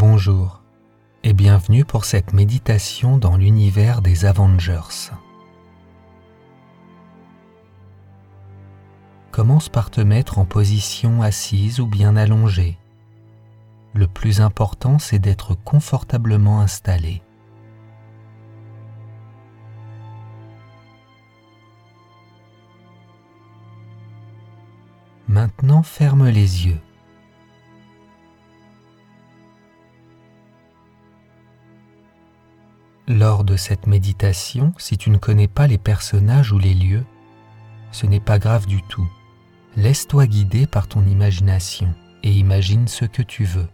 Bonjour et bienvenue pour cette méditation dans l'univers des Avengers. Commence par te mettre en position assise ou bien allongée? Le plus important, c'est d'être confortablement installé. Maintenant, ferme les yeux. Lors de cette méditation, si tu ne connais pas les personnages ou les lieux, ce n'est pas grave du tout. Laisse-toi guider par ton imagination et imagine ce que tu veux.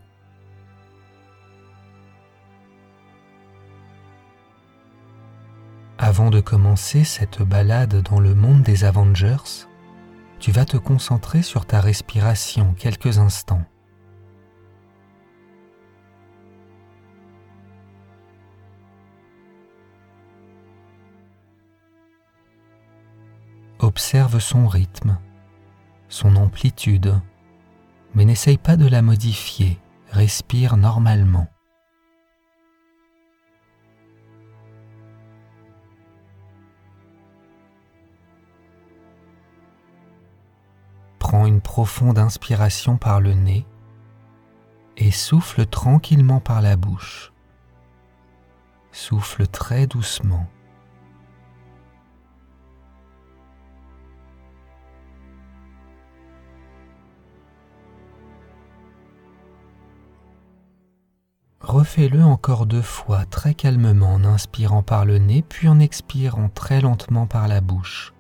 Avant de commencer cette balade dans le monde des Avengers, tu vas te concentrer sur ta respiration quelques instants. Observe son rythme, son amplitude, mais n'essaye pas de la modifier, respire normalement. Prends une profonde inspiration par le nez et souffle tranquillement par la bouche. Souffle très doucement. Refais-le encore deux fois très calmement en inspirant par le nez puis en expirant très lentement par la bouche.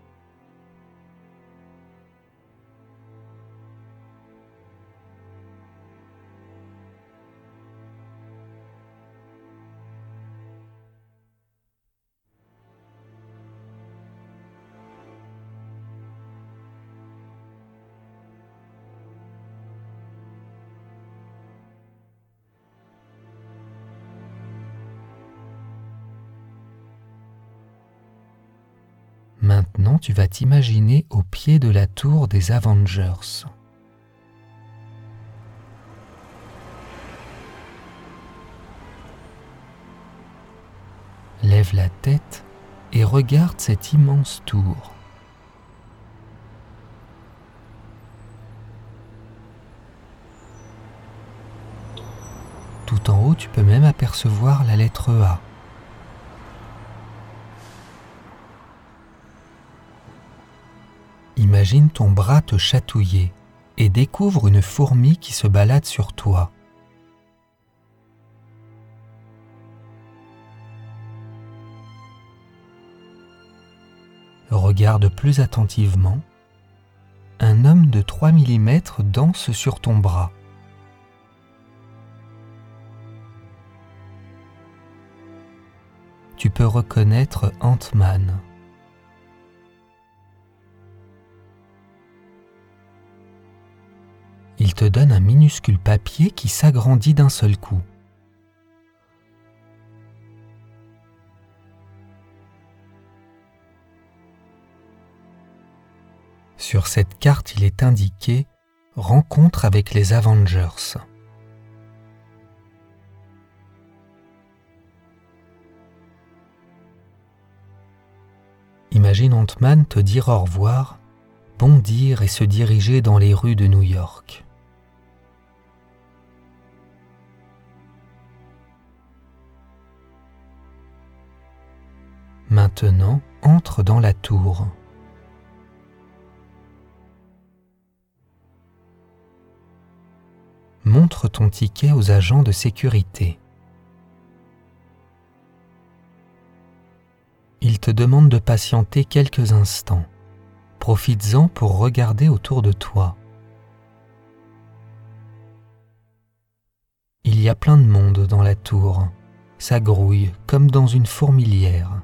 Tu vas t'imaginer au pied de la tour des Avengers. Lève la tête et regarde cette immense tour. Tout en haut, tu peux même apercevoir la lettre A. Imagine ton bras te chatouiller et découvre une fourmi qui se balade sur toi. Regarde plus attentivement. Un homme de 3 mm danse sur ton bras. Tu peux reconnaître Ant-Man. Te donne un minuscule papier qui s'agrandit d'un seul coup. Sur cette carte, il est indiqué Rencontre avec les Avengers. Imagine Ant-Man te dire au revoir, bondir et se diriger dans les rues de New York. Maintenant, entre dans la tour. Montre ton ticket aux agents de sécurité. Ils te demandent de patienter quelques instants. Profites-en pour regarder autour de toi. Il y a plein de monde dans la tour. Ça grouille comme dans une fourmilière.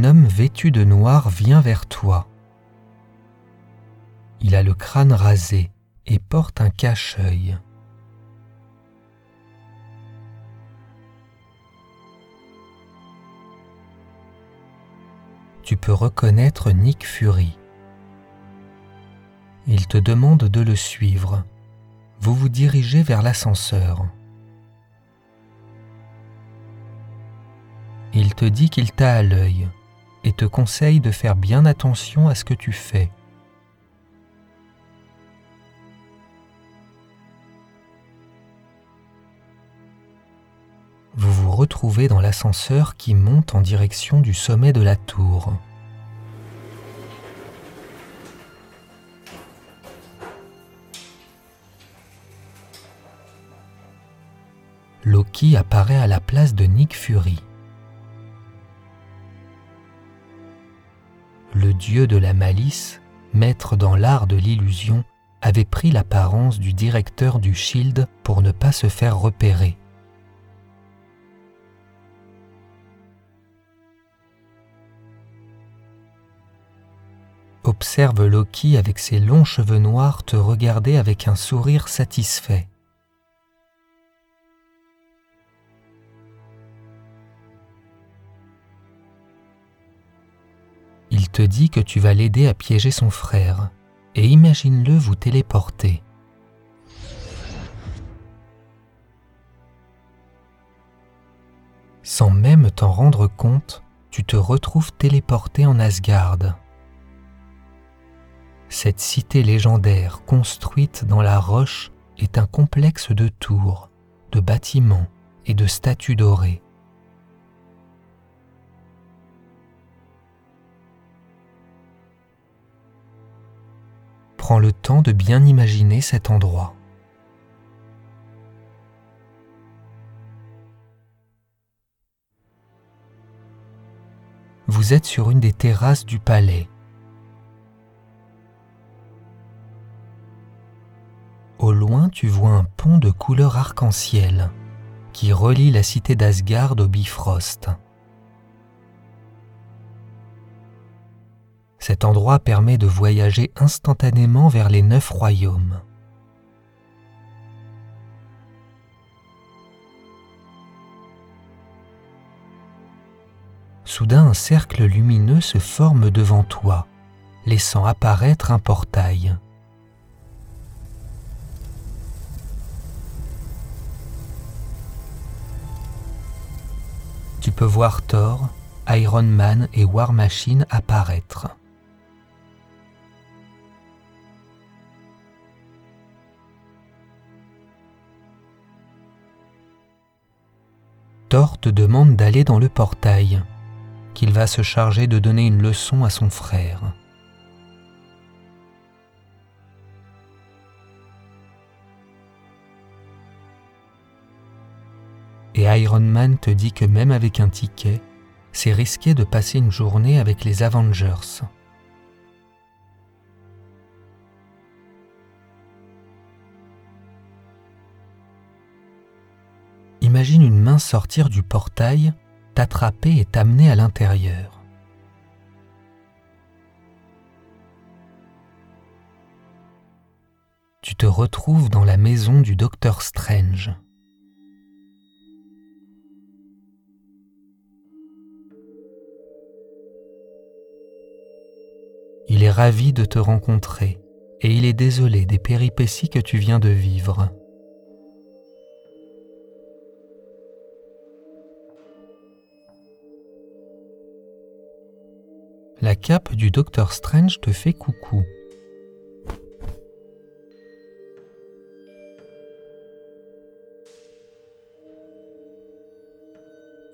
Un homme vêtu de noir vient vers toi. Il a le crâne rasé et porte un cache-œil. Tu peux reconnaître Nick Fury, Il te demande de le suivre. Vous vous dirigez vers l'ascenseur. Il te dit qu'il t'a à l'œil et te conseille de faire bien attention à ce que tu fais. Vous vous retrouvez dans l'ascenseur qui monte en direction du sommet de la tour. Loki apparaît à la place de Nick Fury. Le dieu de la malice, maître dans l'art de l'illusion, avait pris l'apparence du directeur du Shield pour ne pas se faire repérer. Observe Loki avec ses longs cheveux noirs te regarder avec un sourire satisfait. Il te dit que tu vas l'aider à piéger son frère, et imagine-le vous téléporter. Sans même t'en rendre compte, tu te retrouves téléporté en Asgard. Cette cité légendaire construite dans la roche est un complexe de tours, de bâtiments et de statues dorées. Prends le temps de bien imaginer cet endroit. Vous êtes sur une des terrasses du palais. Au loin, tu vois un pont de couleur arc-en-ciel qui relie la cité d'Asgard au Bifrost. Cet endroit permet de voyager instantanément vers les neuf royaumes. Soudain un cercle lumineux se forme devant toi, laissant apparaître un portail. Tu peux voir Thor, Iron Man et War Machine apparaître. Thor te demande d'aller dans le portail, qu'il va se charger de donner une leçon à son frère. Et Iron Man te dit que même avec un ticket, c'est risqué de passer une journée avec les Avengers. Imagine une main sortir du portail, t'attraper et t'amener à l'intérieur. Tu te retrouves dans la maison du docteur Strange. Il est ravi de te rencontrer et il est désolé des péripéties que tu viens de vivre. La cape du docteur Strange te fait coucou.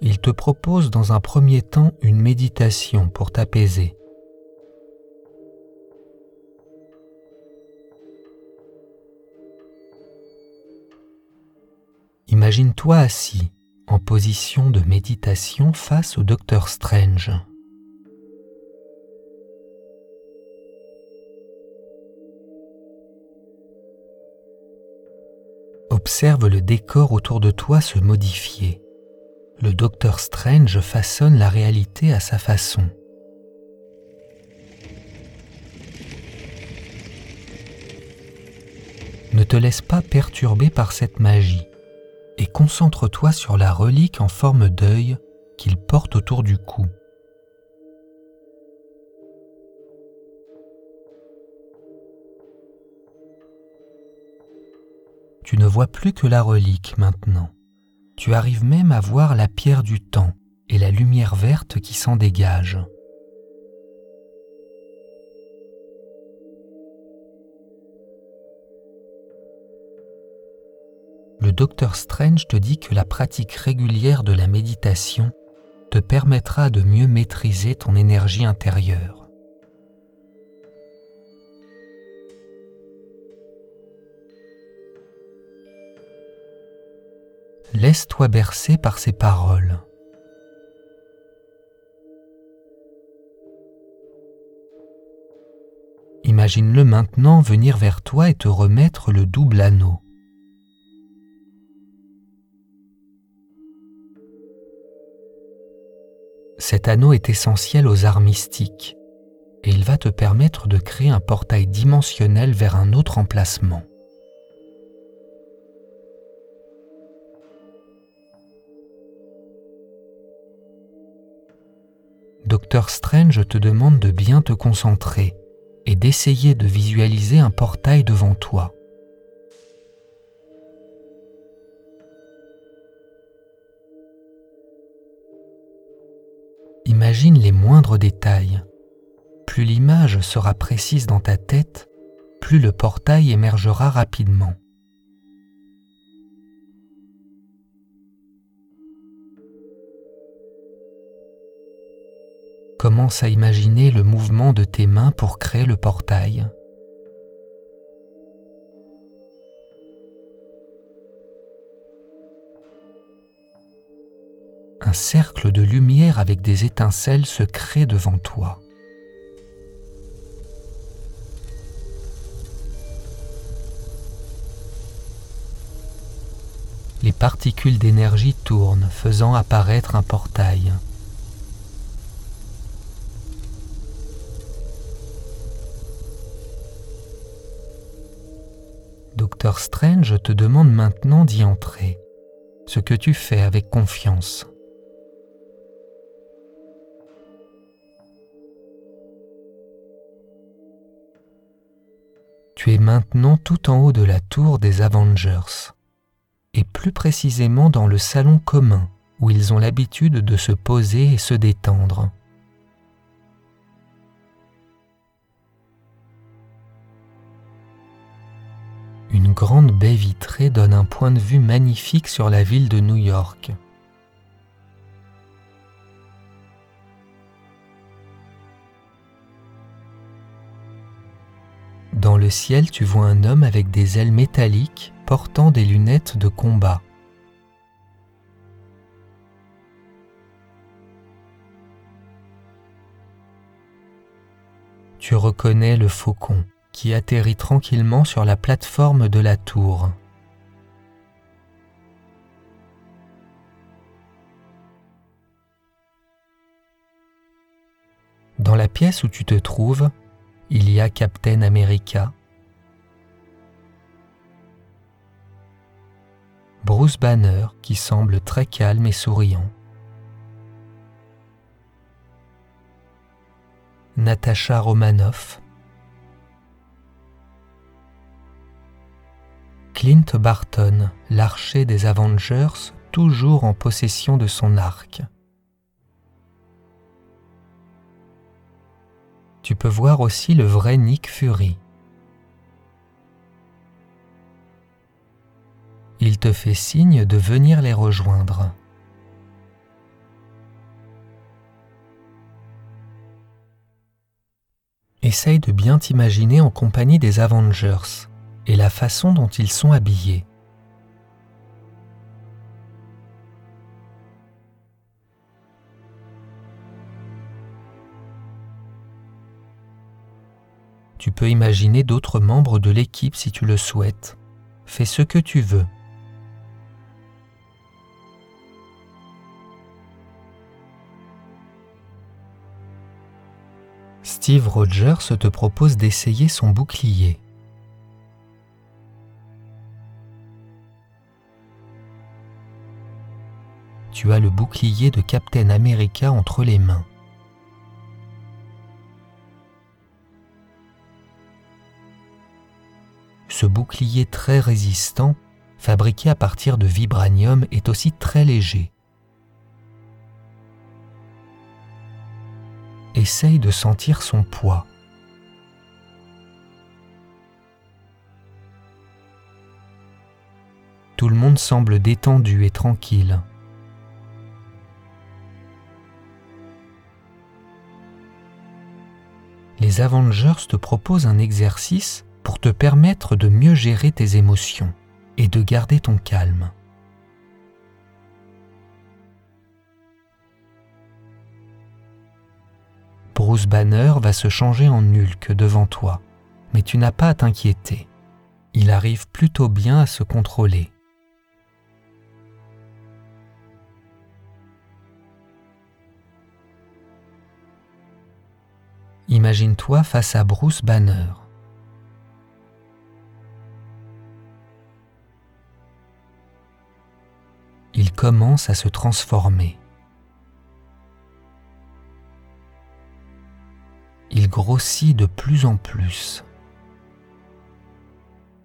Il te propose dans un premier temps une méditation pour t'apaiser. Imagine-toi assis en position de méditation face au docteur Strange. Observe le décor autour de toi se modifier. Le docteur Strange façonne la réalité à sa façon. Ne te laisse pas perturber par cette magie et concentre-toi sur la relique en forme d'œil qu'il porte autour du cou. Tu ne vois plus que la relique maintenant. Tu arrives même à voir la pierre du temps et la lumière verte qui s'en dégage. Le docteur Strange te dit que la pratique régulière de la méditation te permettra de mieux maîtriser ton énergie intérieure. Laisse-toi bercer par ces paroles. Imagine-le maintenant venir vers toi et te remettre le double anneau. Cet anneau est essentiel aux arts mystiques et il va te permettre de créer un portail dimensionnel vers un autre emplacement. Docteur Strange te demande de bien te concentrer et d'essayer de visualiser un portail devant toi. Imagine les moindres détails. Plus l'image sera précise dans ta tête, plus le portail émergera rapidement. Commence à imaginer le mouvement de tes mains pour créer le portail. Un cercle de lumière avec des étincelles se crée devant toi. Les particules d'énergie tournent, faisant apparaître un portail. Docteur Strange te demande maintenant d'y entrer, ce que tu fais avec confiance. Tu es maintenant tout en haut de la tour des Avengers, et plus précisément dans le salon commun où ils ont l'habitude de se poser et se détendre. Une grande baie vitrée donne un point de vue magnifique sur la ville de New York. Dans le ciel, tu vois un homme avec des ailes métalliques portant des lunettes de combat. Tu reconnais le faucon qui atterrit tranquillement sur la plateforme de la tour. Dans la pièce où tu te trouves, il y a Captain America, Bruce Banner qui semble très calme et souriant, Natasha Romanoff, Clint Barton, l'archer des Avengers, toujours en possession de son arc. Tu peux voir aussi le vrai Nick Fury. Il te fait signe de venir les rejoindre. Essaye de bien t'imaginer en compagnie des Avengers et la façon dont ils sont habillés. Tu peux imaginer d'autres membres de l'équipe si tu le souhaites. Fais ce que tu veux. Steve Rogers te propose d'essayer son bouclier. Tu as le bouclier de Captain America entre les mains. Ce bouclier très résistant fabriqué à partir de vibranium, est aussi très léger. Essaye de sentir son poids. Tout le monde semble détendu et tranquille. Les Avengers te proposent un exercice pour te permettre de mieux gérer tes émotions et de garder ton calme. Bruce Banner va se changer en Hulk devant toi, mais tu n'as pas à t'inquiéter. Il arrive plutôt bien à se contrôler. Imagine-toi face à Bruce Banner. Il commence à se transformer. Il grossit de plus en plus.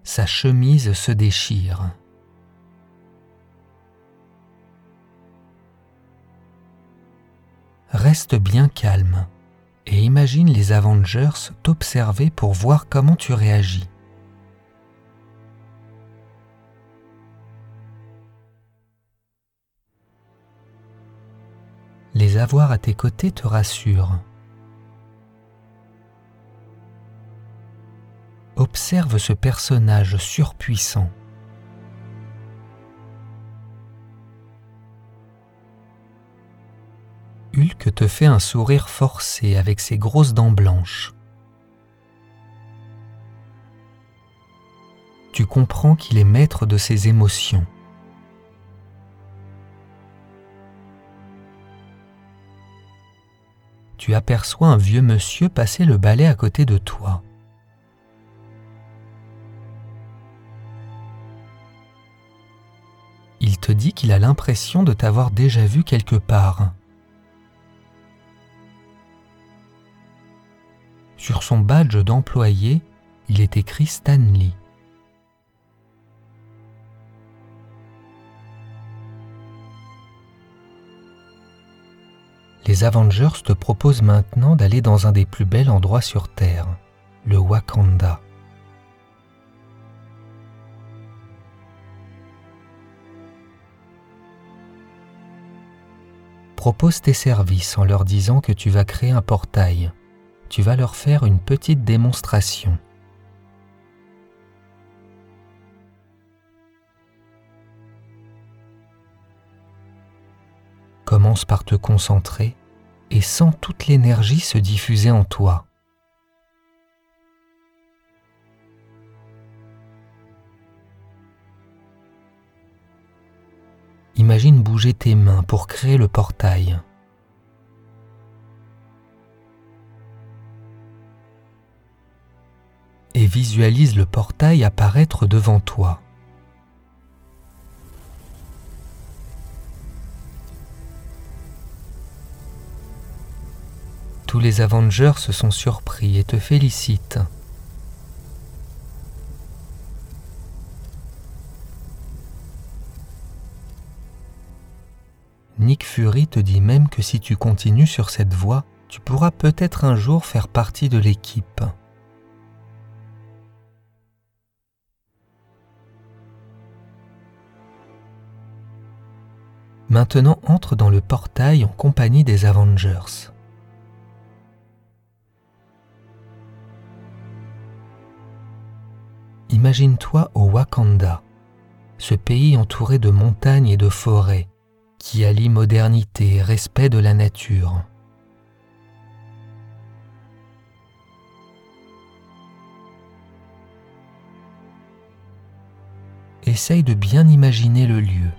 Sa chemise se déchire. Reste bien calme et imagine les Avengers t'observer pour voir comment tu réagis. Les avoir à tes côtés te rassure. Observe ce personnage surpuissant. Hulk te fait un sourire forcé avec ses grosses dents blanches. Tu comprends qu'il est maître de ses émotions. Tu aperçois un vieux monsieur passer le balai à côté de toi. Il te dit qu'il a l'impression de t'avoir déjà vu quelque part. Sur son badge d'employé, il est écrit Stanley. Les Avengers te proposent maintenant d'aller dans un des plus bels endroits sur Terre, le Wakanda. Propose tes services en leur disant que tu vas créer un portail tu vas leur faire une petite démonstration. Commence par te concentrer et sens toute l'énergie se diffuser en toi. Imagine bouger tes mains pour créer le portail. Et visualise le portail apparaître devant toi. Tous les Avengers se sont surpris et te félicitent. Nick Fury te dit même que si tu continues sur cette voie, tu pourras peut-être un jour faire partie de l'équipe. Maintenant entre dans le portail en compagnie des Avengers. Imagine-toi au Wakanda, ce pays entouré de montagnes et de forêts, qui allie modernité et respect de la nature. Essaye de bien imaginer le lieu.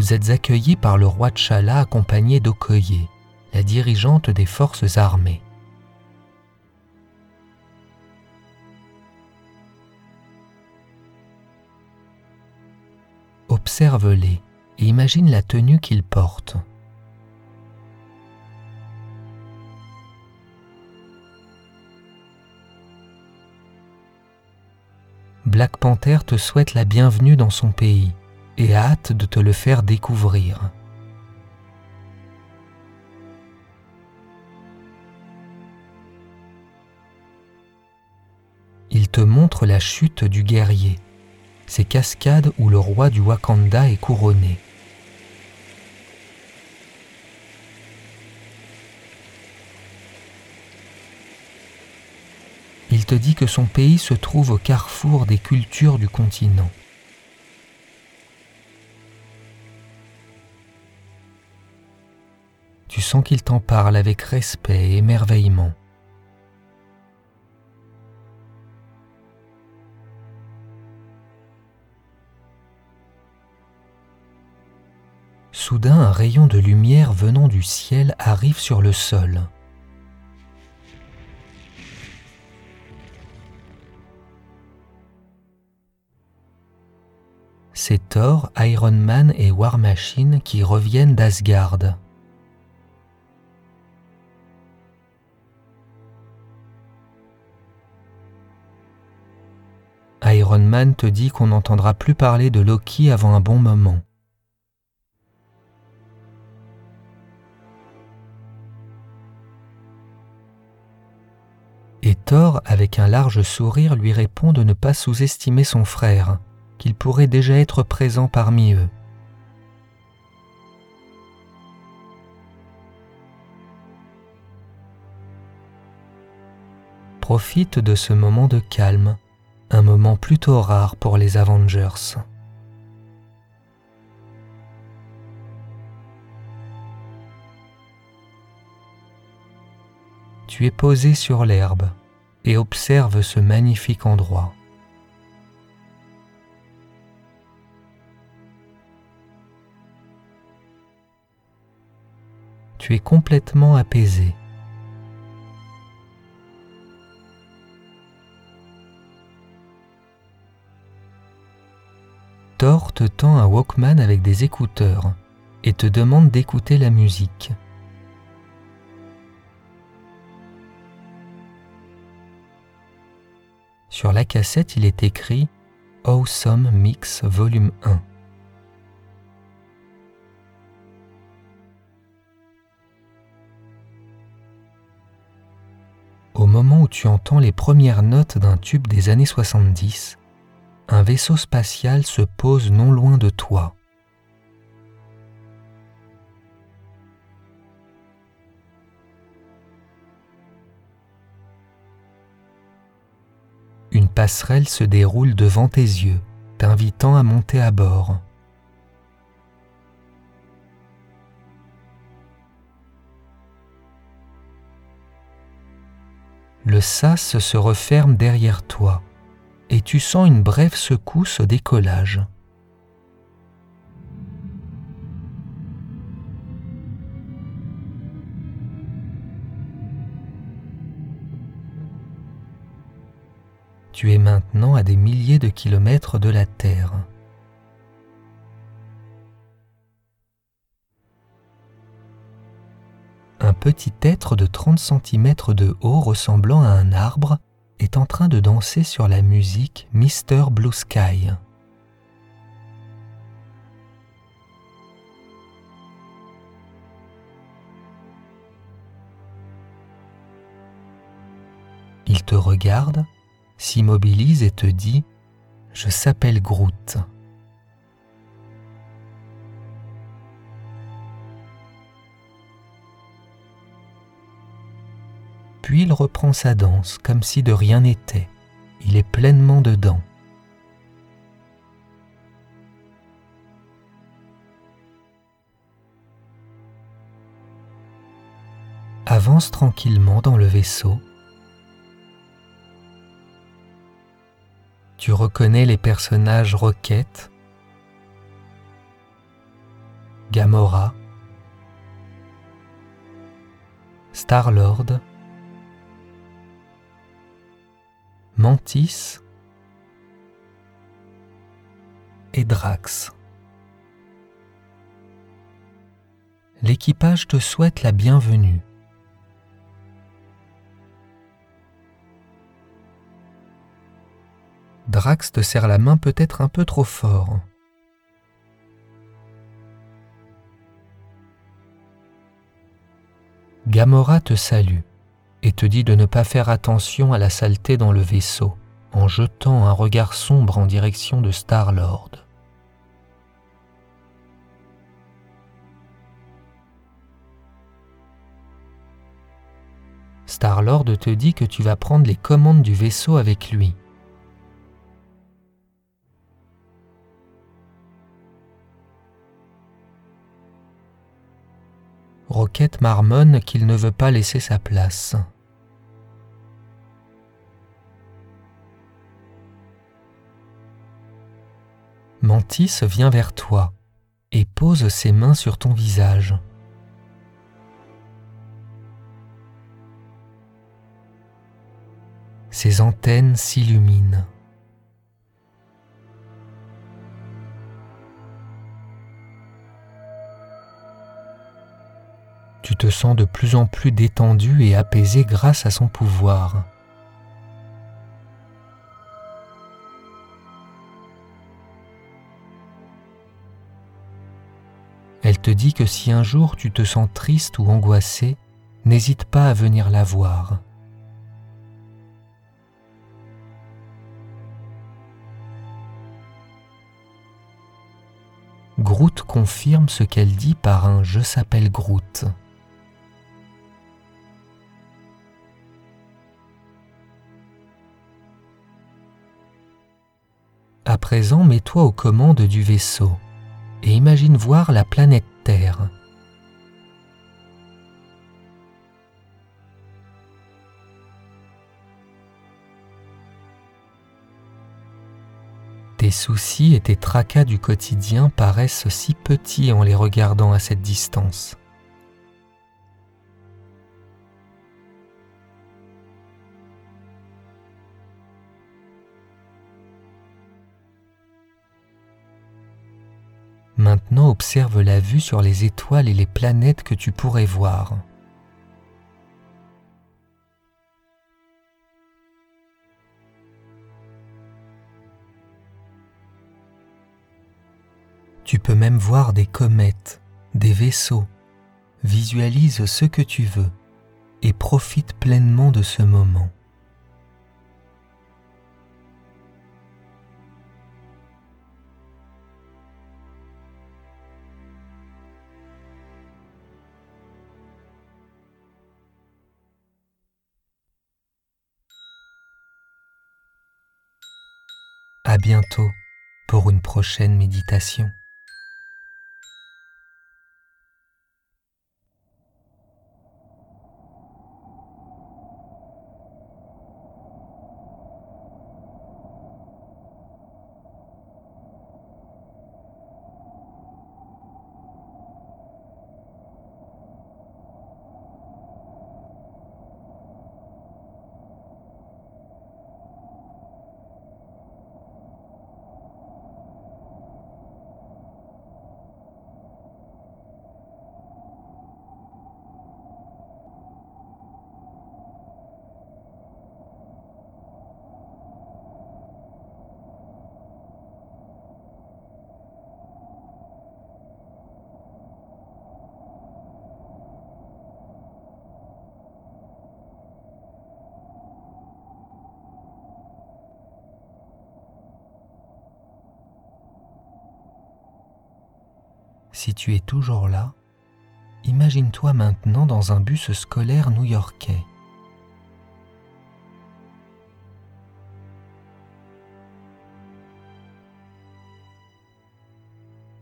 vous êtes accueillis par le roi Tchala accompagné d'Okoye, la dirigeante des forces armées. Observe-les et imagine la tenue qu'ils portent. Black Panther te souhaite la bienvenue dans son pays et hâte de te le faire découvrir. Il te montre la chute du guerrier, ces cascades où le roi du Wakanda est couronné. Il te dit que son pays se trouve au carrefour des cultures du continent. Tu sens qu'il t'en parle avec respect et émerveillement. Soudain, un rayon de lumière venant du ciel arrive sur le sol. C'est Thor, Iron Man et War Machine qui reviennent d'Asgard. Iron Man te dit qu'on n'entendra plus parler de Loki avant un bon moment. Et Thor, avec un large sourire, lui répond de ne pas sous-estimer son frère, qu'il pourrait déjà être présent parmi eux. Profite de ce moment de calme, un moment plutôt rare pour les Avengers. Tu es posé sur l'herbe et observe ce magnifique endroit. Tu es complètement apaisé. Thor te tend un Walkman avec des écouteurs et te demande d'écouter la musique. Sur la cassette, il est écrit Awesome Mix Volume 1. Au moment où tu entends les premières notes d'un tube des années 70, un vaisseau spatial se pose non loin de toi. Une passerelle se déroule devant tes yeux, t'invitant à monter à bord. Le sas se referme derrière toi et tu sens une brève secousse au décollage. Tu es maintenant à des milliers de kilomètres de la Terre. Un petit être de 30 cm de haut ressemblant à un arbre est en train de danser sur la musique Mr. Blue Sky. Il te regarde s'immobilise et te dit ⁇ Je s'appelle Groot ⁇ Puis il reprend sa danse comme si de rien n'était. Il est pleinement dedans. Avance tranquillement dans le vaisseau Tu reconnais les personnages Rocket, Gamora, Star-Lord, Mantis et Drax. L'équipage te souhaite la bienvenue. Drax te serre la main peut-être un peu trop fort. Gamora te salue et te dit de ne pas faire attention à la saleté dans le vaisseau en jetant un regard sombre en direction de Star-Lord. Star-Lord te dit que tu vas prendre les commandes du vaisseau avec lui. Roquette marmonne qu'il ne veut pas laisser sa place. Mantis vient vers toi et pose ses mains sur ton visage. Ses antennes s'illuminent. Te sens de plus en plus détendu et apaisé grâce à son pouvoir. Elle te dit que si un jour tu te sens triste ou angoissé, n'hésite pas à venir la voir. Groot confirme ce qu'elle dit par un Je s'appelle Groot. À présent, mets-toi aux commandes du vaisseau et imagine voir la planète Terre. Tes soucis et tes tracas du quotidien paraissent si petits en les regardant à cette distance. Maintenant observe la vue sur les étoiles et les planètes que tu pourrais voir. Tu peux même voir des comètes, des vaisseaux. Visualise ce que tu veux et profite pleinement de ce moment. Bientôt pour une prochaine méditation. Si tu es toujours là, imagine-toi maintenant dans un bus scolaire new-yorkais.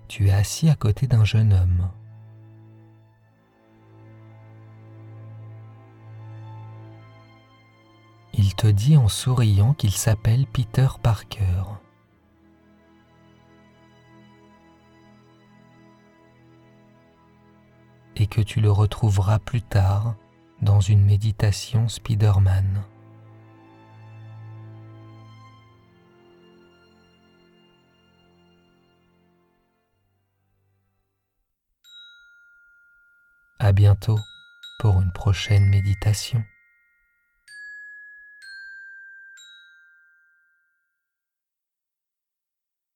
Tu es assis à côté d'un jeune homme. Il te dit en souriant qu'il s'appelle Peter Parker. Et que tu le retrouveras plus tard dans une méditation Spiderman. À bientôt pour une prochaine méditation.